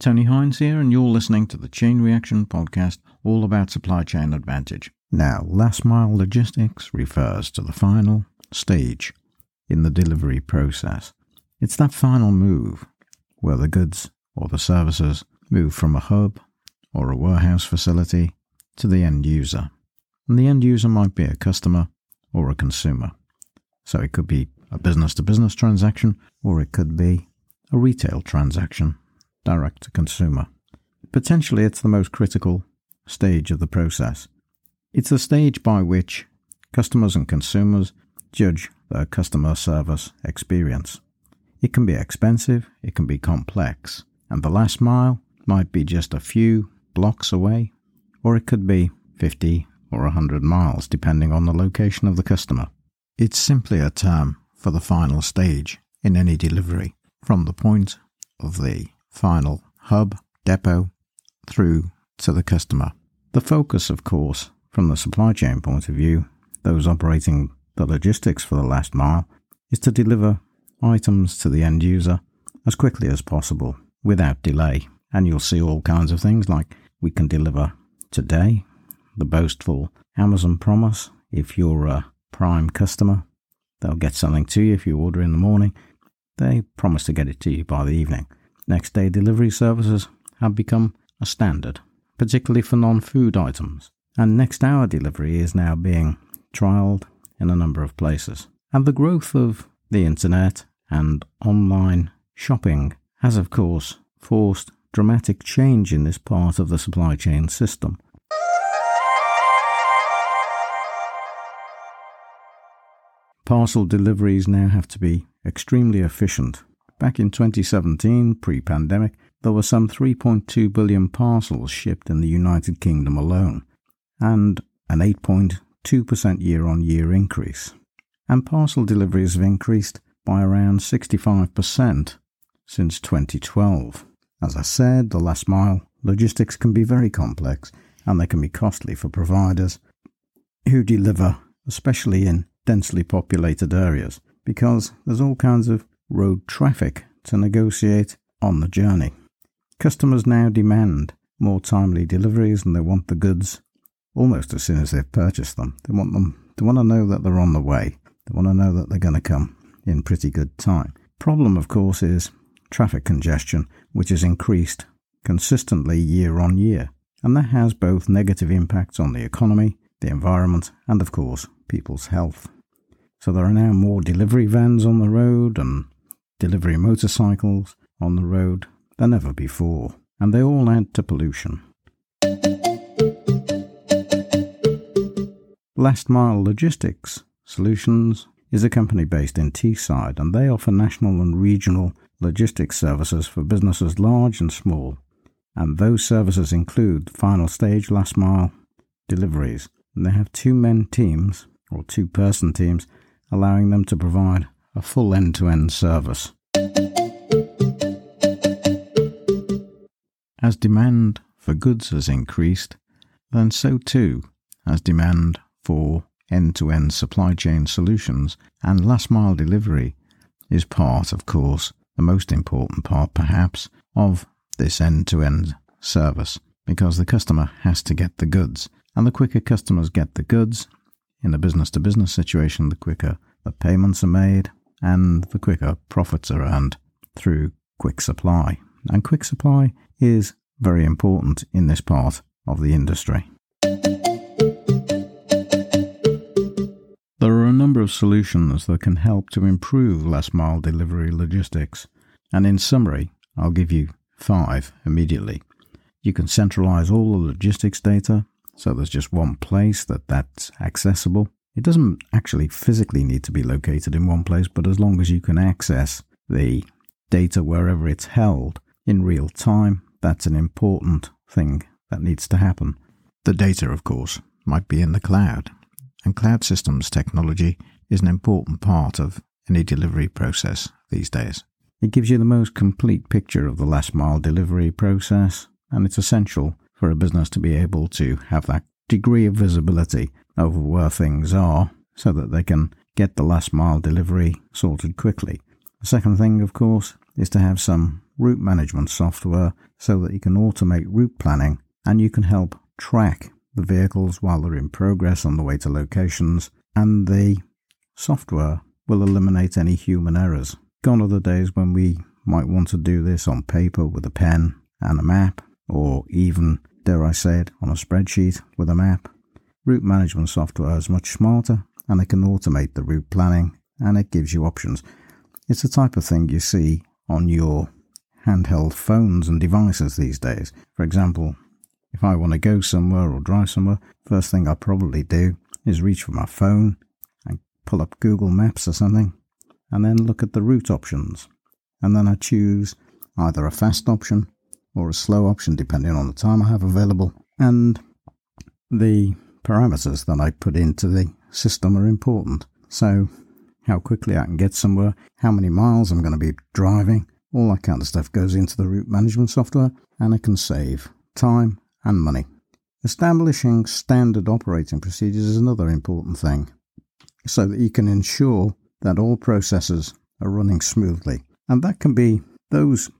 Tony Hines here, and you're listening to the Chain Reaction podcast, all about supply chain advantage. Now, last mile logistics refers to the final stage in the delivery process. It's that final move where the goods or the services move from a hub or a warehouse facility to the end user. And the end user might be a customer or a consumer. So it could be a business to business transaction or it could be a retail transaction direct to consumer. Potentially, it's the most critical stage of the process. It's the stage by which customers and consumers judge their customer service experience. It can be expensive, it can be complex, and the last mile might be just a few blocks away, or it could be 50 or 100 miles depending on the location of the customer. It's simply a term for the final stage in any delivery, from the point of the final hub, depot, through to the customer. The focus, of course, from the supply chain point of view, those operating the logistics for the last mile, is to deliver items to the end user as quickly as possible without delay. And you'll see all kinds of things like we can deliver today, the boastful Amazon promise. If you're a prime customer, they'll get something to you if you order in the morning. They promise to get it to you by the evening. Next day delivery services have become a standard, particularly for non food items, and next hour delivery is now being trialled in a number of places. And the growth of the internet and online shopping has, of course, forced dramatic change in this part of the supply chain system. Parcel deliveries now have to be extremely efficient Back in 2017, pre pandemic, there were some 3.2 billion parcels shipped in the United Kingdom alone, and an 8.2% year on year increase. And parcel deliveries have increased by around 65% since 2012. As I said, the last mile logistics can be very complex and they can be costly for providers who deliver, especially in densely populated areas, because there's all kinds of road traffic to negotiate on the journey. Customers now demand more timely deliveries and they want the goods almost as soon as they've purchased them. They want them they want to know that they're on the way. They want to know that they're going to come in pretty good time. Problem of course is traffic congestion which has increased consistently year on year and that has both negative impacts on the economy, the environment and of course people's health. So there are now more delivery vans on the road and delivery motorcycles on the road than ever before, and they all add to pollution. Last Mile Logistics Solutions is a company based in Teesside, and they offer national and regional logistics services for businesses large and small. And those services include final stage last mile deliveries. And they have two men teams, or two person teams, allowing them to provide a full end to end service. As demand for goods has increased, then so too has demand for end to end supply chain solutions, and last mile delivery is part, of course, the most important part perhaps, of this end to end service, because the customer has to get the goods. And the quicker customers get the goods in a business to business situation, the quicker the payments are made, and the quicker profits are earned through quick supply. And quick supply is very important in this part of the industry. There are a number of solutions that can help to improve last mile delivery logistics, and in summary, I'll give you five immediately. You can centralize all the logistics data so there's just one place that that's accessible. It doesn't actually physically need to be located in one place, but as long as you can access the data wherever it's held in real time, that's an important thing that needs to happen. The data, of course, might be in the cloud, and cloud systems technology is an important part of any delivery process these days. It gives you the most complete picture of the last mile delivery process, and it's essential for a business to be able to have that degree of visibility over where things are so that they can get the last mile delivery sorted quickly. The second thing, of course, is to have some route management software so that you can automate route planning and you can help track the vehicles while they're in progress on the way to locations, and the software will eliminate any human errors. Gone are the days when we might want to do this on paper with a pen and a map, or even, dare I say it, on a spreadsheet with a map. Route management software is much smarter and it can automate the route planning and it gives you options. It's the type of thing you see on your handheld phones and devices these days. For example, if I want to go somewhere or drive somewhere, first thing I probably do is reach for my phone and pull up Google Maps or something, and then look at the route options. And then I choose either a fast option or a slow option depending on the time I have available. And the parameters that I put into the system are important. So, how quickly I can get somewhere, how many miles I'm going to be driving, all that kind of stuff goes into the route management software, and it can save time and money. Establishing standard operating procedures is another important thing, so that you can ensure that all processes are running smoothly. And that can be, those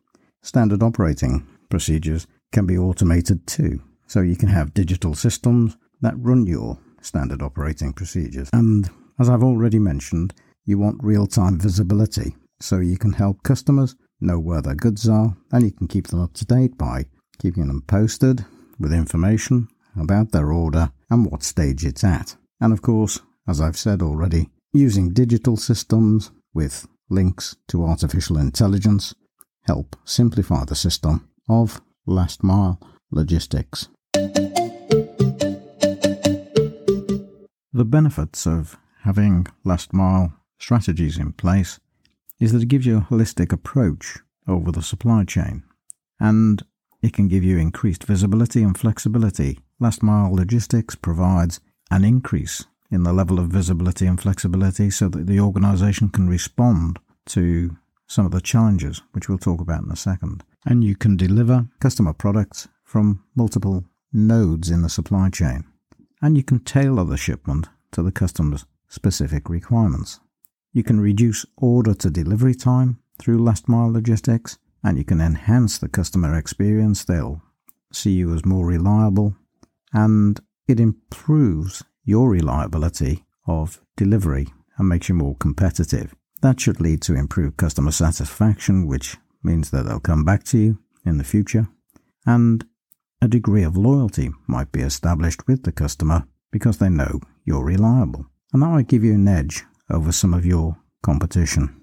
standard operating procedures can be automated too. So you can have digital systems that run your standard operating procedures. And as I've already mentioned, you want real time visibility so you can help customers know where their goods are and you can keep them up to date by keeping them posted with information about their order and what stage it's at. And of course, as I've said already, using digital systems with links to artificial intelligence help simplify the system of last mile logistics. The benefits of having last mile strategies in place is that it gives you a holistic approach over the supply chain and it can give you increased visibility and flexibility. Last mile logistics provides an increase in the level of visibility and flexibility so that the organization can respond to some of the challenges, which we'll talk about in a second. And you can deliver customer products from multiple nodes in the supply chain and you can tailor the shipment to the customer's specific requirements. You can reduce order to delivery time through last mile logistics, and you can enhance the customer experience. They'll see you as more reliable, and it improves your reliability of delivery and makes you more competitive. That should lead to improved customer satisfaction, which means that they'll come back to you in the future. And a degree of loyalty might be established with the customer because they know you're reliable, and that might give you an edge over some of your competition.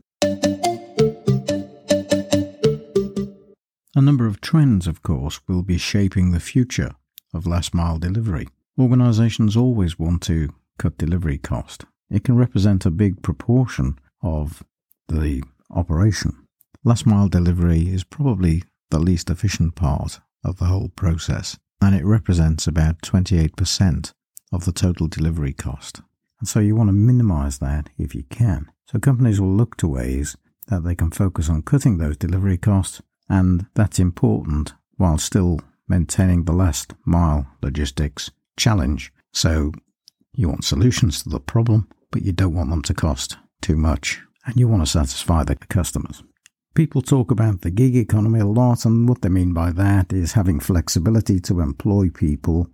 A number of trends, of course, will be shaping the future of last mile delivery. Organizations always want to cut delivery cost. It can represent a big proportion of the operation. Last mile delivery is probably the least efficient part of the whole process, and it represents about 28% of the total delivery cost. And so you want to minimize that if you can. So companies will look to ways that they can focus on cutting those delivery costs, and that's important while still maintaining the last mile logistics challenge. So you want solutions to the problem, but you don't want them to cost too much, and you want to satisfy the customers. People talk about the gig economy a lot, and what they mean by that is having flexibility to employ people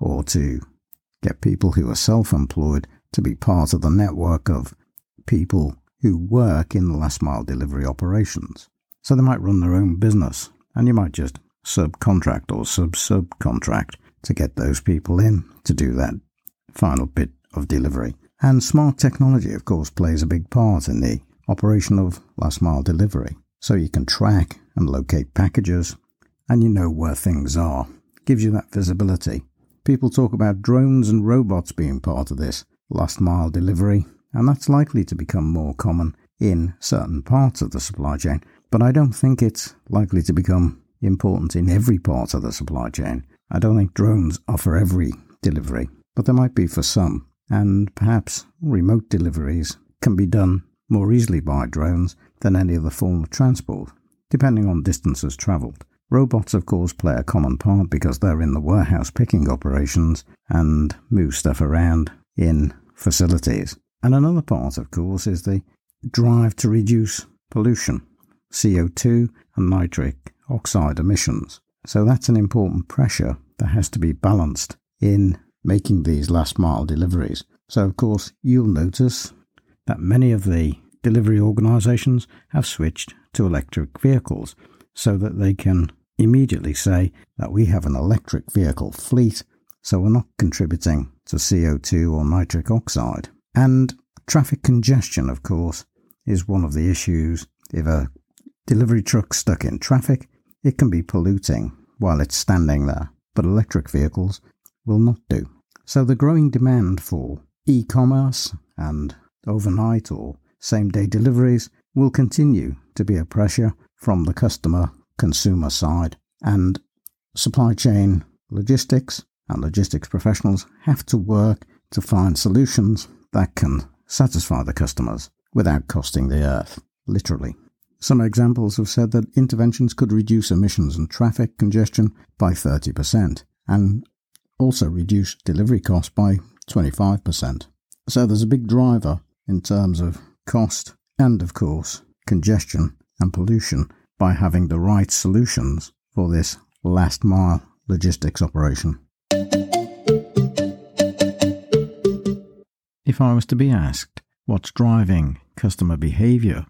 or to get people who are self employed to be part of the network of people who work in the last mile delivery operations. So they might run their own business, and you might just subcontract or sub subcontract to get those people in to do that final bit of delivery. And smart technology, of course, plays a big part in the operation of last mile delivery so you can track and locate packages and you know where things are. Gives you that visibility. People talk about drones and robots being part of this last mile delivery, and that's likely to become more common in certain parts of the supply chain. But I don't think it's likely to become important in every part of the supply chain. I don't think drones are for every delivery, but there might be for some. And perhaps remote deliveries can be done more easily by drones than any other form of transport, depending on distances travelled. Robots, of course, play a common part because they're in the warehouse picking operations and move stuff around in facilities. And another part, of course, is the drive to reduce pollution. CO2 and nitric oxide emissions. So that's an important pressure that has to be balanced in making these last mile deliveries. So, of course, you'll notice that many of the delivery organisations have switched to electric vehicles so that they can immediately say that we have an electric vehicle fleet, so we're not contributing to CO2 or nitric oxide. And traffic congestion, of course, is one of the issues. If a delivery truck's stuck in traffic, it can be polluting while it's standing there, but electric vehicles will not do. So the growing demand for e commerce and overnight or same day deliveries will continue to be a pressure from the customer consumer side. And supply chain logistics and logistics professionals have to work to find solutions that can satisfy the customers without costing the earth, literally. Some examples have said that interventions could reduce emissions and traffic congestion by 30% and also reduce delivery costs by 25%. So there's a big driver in terms of cost and, of course, congestion and pollution by having the right solutions for this last mile logistics operation. If I was to be asked what's driving customer behaviour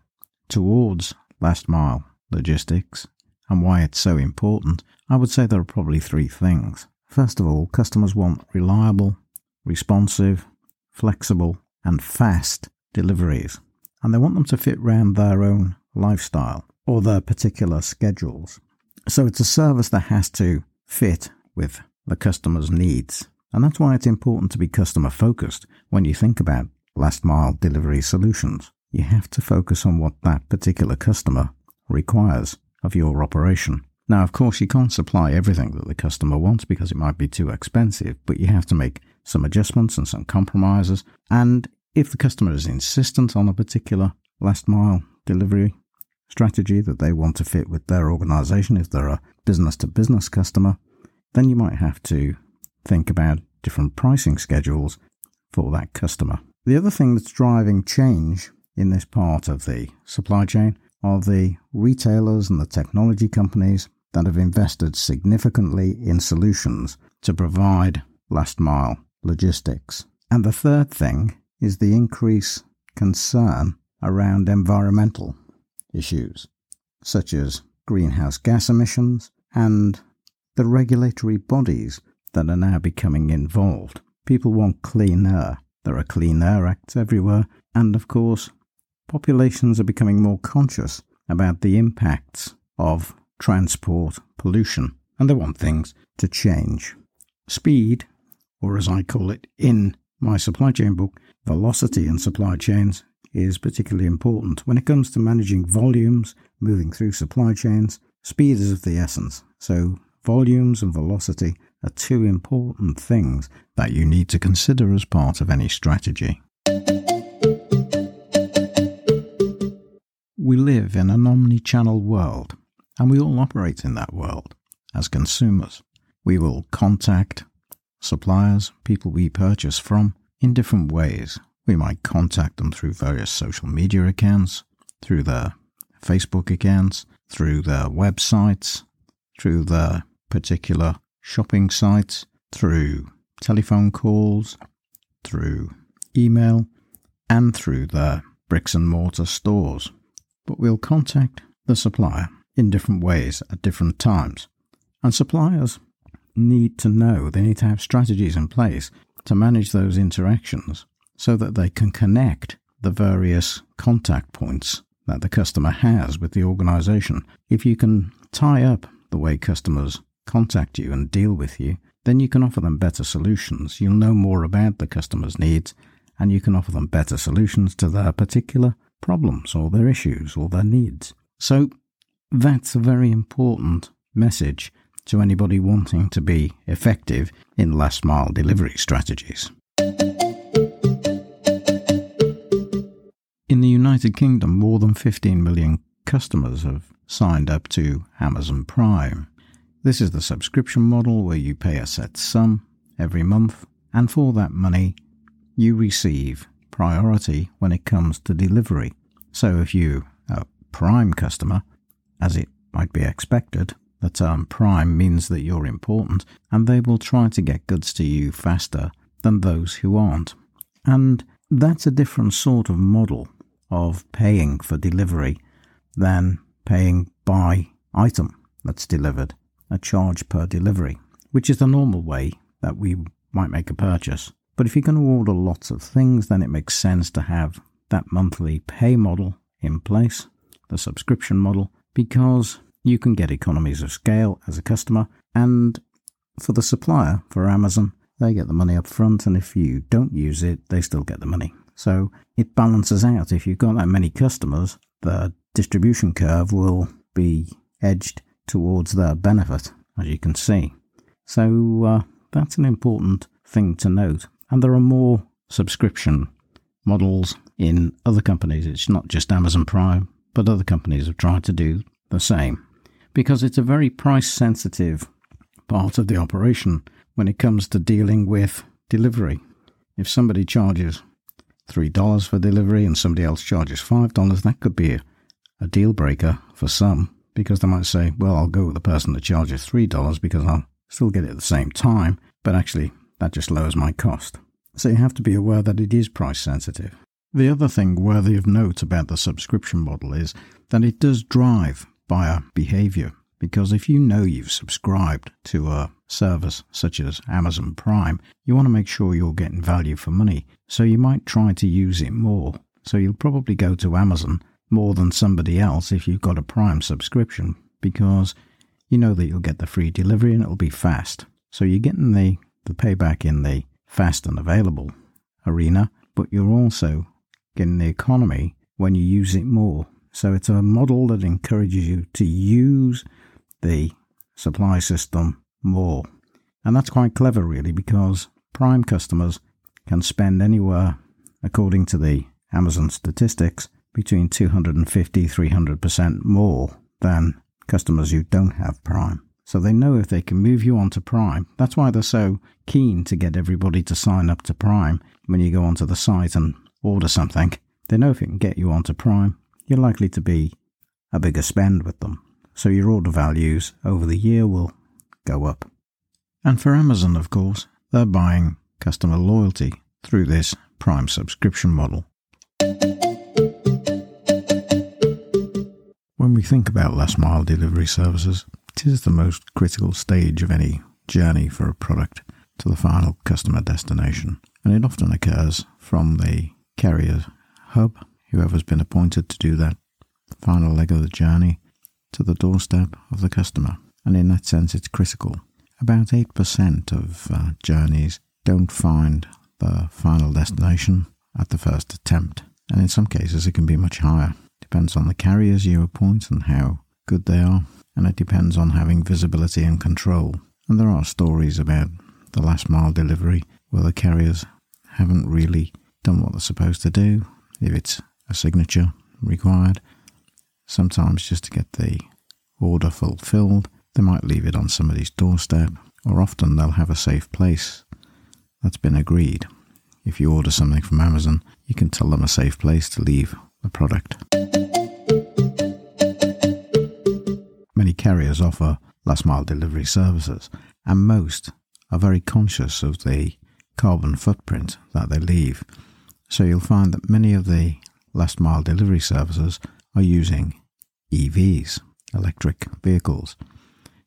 towards last mile logistics and why it's so important, I would say there are probably three things. First of all, customers want reliable, responsive, flexible, and fast deliveries, and they want them to fit around their own lifestyle or their particular schedules. So it's a service that has to fit with the customer's needs. And that's why it's important to be customer focused when you think about last mile delivery solutions. You have to focus on what that particular customer requires of your operation. Now, of course, you can't supply everything that the customer wants because it might be too expensive, but you have to make some adjustments and some compromises. And if the customer is insistent on a particular last mile delivery strategy that they want to fit with their organization, if they're a business to business customer, then you might have to think about different pricing schedules for that customer. The other thing that's driving change in this part of the supply chain are the retailers and the technology companies that have invested significantly in solutions to provide last mile logistics. And the third thing is the increased concern around environmental issues, such as greenhouse gas emissions and the regulatory bodies that are now becoming involved. People want clean air. There are Clean Air Acts everywhere, and of course, populations are becoming more conscious about the impacts of transport pollution, and they want things to change. Speed, or as I call it in my supply chain book, velocity in supply chains, is particularly important. When it comes to managing volumes, moving through supply chains, speed is of the essence. So, volumes and velocity are two important things that you need to consider as part of any strategy. We live in an omni channel world, and we all operate in that world as consumers. We will contact suppliers, people we purchase from, in different ways. We might contact them through various social media accounts, through their Facebook accounts, through their websites, through their particular shopping sites, through telephone calls, through email, and through their bricks and mortar stores. But we'll contact the supplier in different ways at different times. And suppliers need to know, they need to have strategies in place to manage those interactions so that they can connect the various contact points that the customer has with the organization. If you can tie up the way customers contact you and deal with you, then you can offer them better solutions. You'll know more about the customer's needs and you can offer them better solutions to their particular problems or their issues or their needs. So that's a very important message to anybody wanting to be effective in last mile delivery strategies. In the United Kingdom, more than 15 million customers have signed up to Amazon Prime. This is the subscription model where you pay a set sum every month, and for that money, you receive priority when it comes to delivery. So if you are a Prime customer, as it might be expected. The term um, prime means that you're important, and they will try to get goods to you faster than those who aren't. And that's a different sort of model of paying for delivery than paying by item that's delivered, a charge per delivery, which is the normal way that we might make a purchase. But if you're going to order lots of things, then it makes sense to have that monthly pay model in place, the subscription model, because you can get economies of scale as a customer. And for the supplier, for Amazon, they get the money up front, and if you don't use it, they still get the money. So it balances out. If you've got that many customers, the distribution curve will be edged towards their benefit, as you can see. So uh, that's an important thing to note. And there are more subscription models in other companies. It's not just Amazon Prime, but other companies have tried to do the same because it's a very price sensitive part of the operation when it comes to dealing with delivery. If somebody charges $3 for delivery and somebody else charges $5, that could be a, a deal breaker for some because they might say, well, I'll go with the person that charges $3 because I'll still get it at the same time, but actually that just lowers my cost. So you have to be aware that it is price sensitive. The other thing worthy of note about the subscription model is that it does drive behavior. Because if you know you've subscribed to a service such as Amazon Prime, you want to make sure you're getting value for money. So you might try to use it more. So you'll probably go to Amazon more than somebody else if you've got a Prime subscription because you know that you'll get the free delivery and it'll be fast. So you're getting the, the payback in the fast and available arena, but you're also getting the economy when you use it more. So it's a model that encourages you to use the supply system more. And that's quite clever, really, because Prime customers can spend anywhere, according to the Amazon statistics, between 250 300% more than customers who don't have Prime. So they know if they can move you onto Prime. That's why they're so keen to get everybody to sign up to Prime when you go onto the site and order something. They know if it can get you onto Prime, you're likely to be a bigger spend with them so your order values over the year will go up. And for Amazon, of course, they're buying customer loyalty through this Prime subscription model. When we think about last mile delivery services, it is the most critical stage of any journey for a product to the final customer destination, and it often occurs from the carrier hub, whoever's been appointed to do that final leg of the journey, to the doorstep of the customer, and in that sense, it's critical. About 8% of uh, journeys don't find the final destination at the first attempt, and in some cases, it can be much higher. Depends on the carriers you appoint and how good they are, and it depends on having visibility and control. And there are stories about the last mile delivery where the carriers haven't really done what they're supposed to do, if it's a signature required, Sometimes, just to get the order fulfilled, they might leave it on somebody's doorstep, or often they'll have a safe place that's been agreed. If you order something from Amazon, you can tell them a safe place to leave the product. Many carriers offer last mile delivery services, and most are very conscious of the carbon footprint that they leave. So you'll find that many of the last mile delivery services are using EVs, electric vehicles,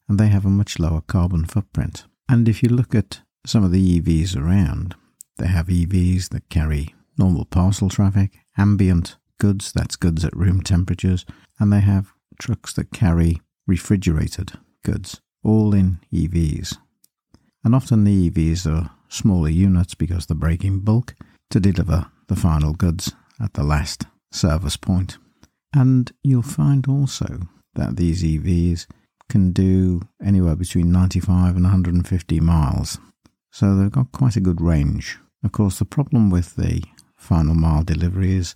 and they have a much lower carbon footprint. And if you look at some of the EVs around, they have EVs that carry normal parcel traffic, ambient goods, that's goods at room temperatures, and they have trucks that carry refrigerated goods, all in EVs. And often the EVs are smaller units because they're breaking bulk to deliver the final goods at the last service point. And you'll find also that these EVs can do anywhere between 95 and 150 miles. So they've got quite a good range. Of course, the problem with the final mile delivery is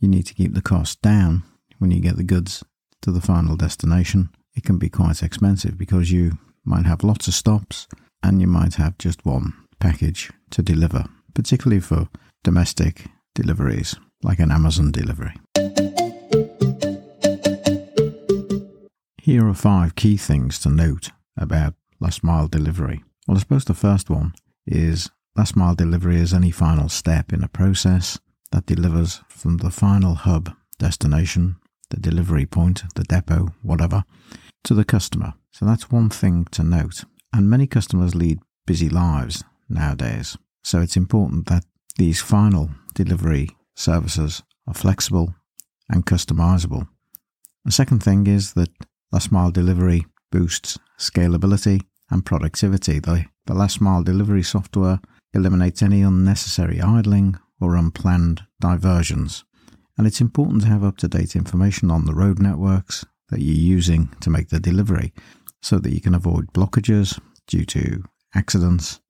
you need to keep the cost down when you get the goods to the final destination. It can be quite expensive because you might have lots of stops and you might have just one package to deliver, particularly for domestic deliveries like an Amazon delivery. Here are five key things to note about last mile delivery. Well, I suppose the first one is last mile delivery is any final step in a process that delivers from the final hub destination, the delivery point, the depot, whatever, to the customer. So that's one thing to note. And many customers lead busy lives nowadays. So it's important that these final delivery services are flexible and customizable. The second thing is that last mile delivery boosts scalability and productivity. The, the last mile delivery software eliminates any unnecessary idling or unplanned diversions. And it's important to have up to date information on the road networks that you're using to make the delivery so that you can avoid blockages due to accidents,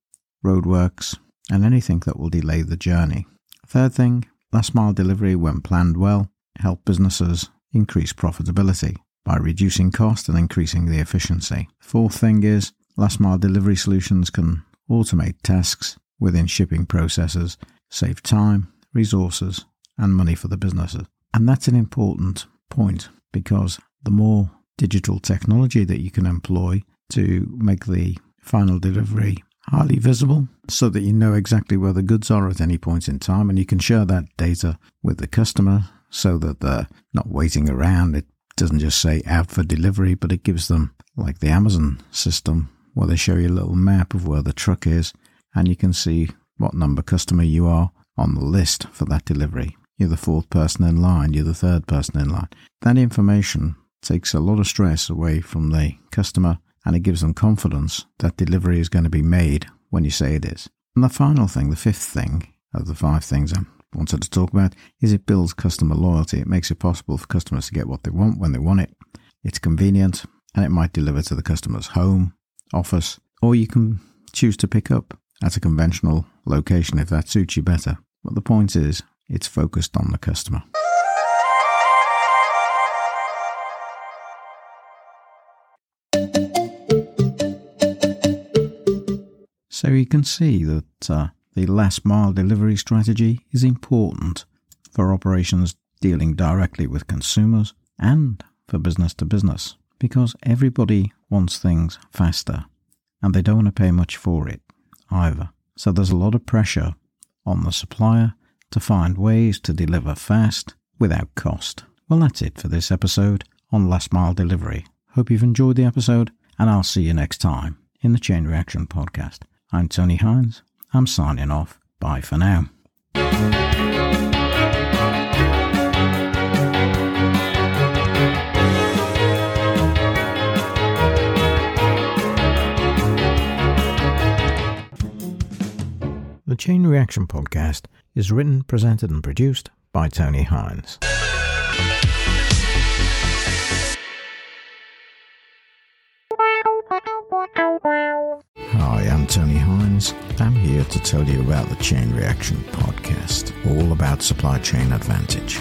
roadworks, and anything that will delay the journey. Third thing, last mile delivery, when planned well, help businesses increase profitability by reducing cost and increasing the efficiency. Fourth thing is last mile delivery solutions can automate tasks within shipping processes, save time, resources, and money for the businesses. And that's an important point because the more digital technology that you can employ to make the final delivery highly visible so that you know exactly where the goods are at any point in time and you can share that data with the customer so that they're not waiting around. It doesn't just say out for delivery, but it gives them, like the Amazon system, where they show you a little map of where the truck is and you can see what number customer you are on the list for that delivery. You're the fourth person in line, you're the third person in line. That information takes a lot of stress away from the customer and it gives them confidence that delivery is going to be made when you say it is. And the final thing, the fifth thing of the five things I wanted to talk about, is it builds customer loyalty. It makes it possible for customers to get what they want when they want it. It's convenient and it might deliver to the customer's home, office, or you can choose to pick up at a conventional location if that suits you better. But the point is, it's focused on the customer. So you can see that uh, the last mile delivery strategy is important for operations dealing directly with consumers and for business to business because everybody wants things faster and they don't want to pay much for it either. So there's a lot of pressure on the supplier to find ways to deliver fast without cost. Well, that's it for this episode on last mile delivery. Hope you've enjoyed the episode and I'll see you next time in the Chain Reaction podcast. I'm Tony Hines. I'm signing off. Bye for now. The Chain Reaction Podcast is written, presented, and produced by Tony Hines. Tony Hines. I'm here to tell you about the Chain Reaction podcast, all about supply chain advantage.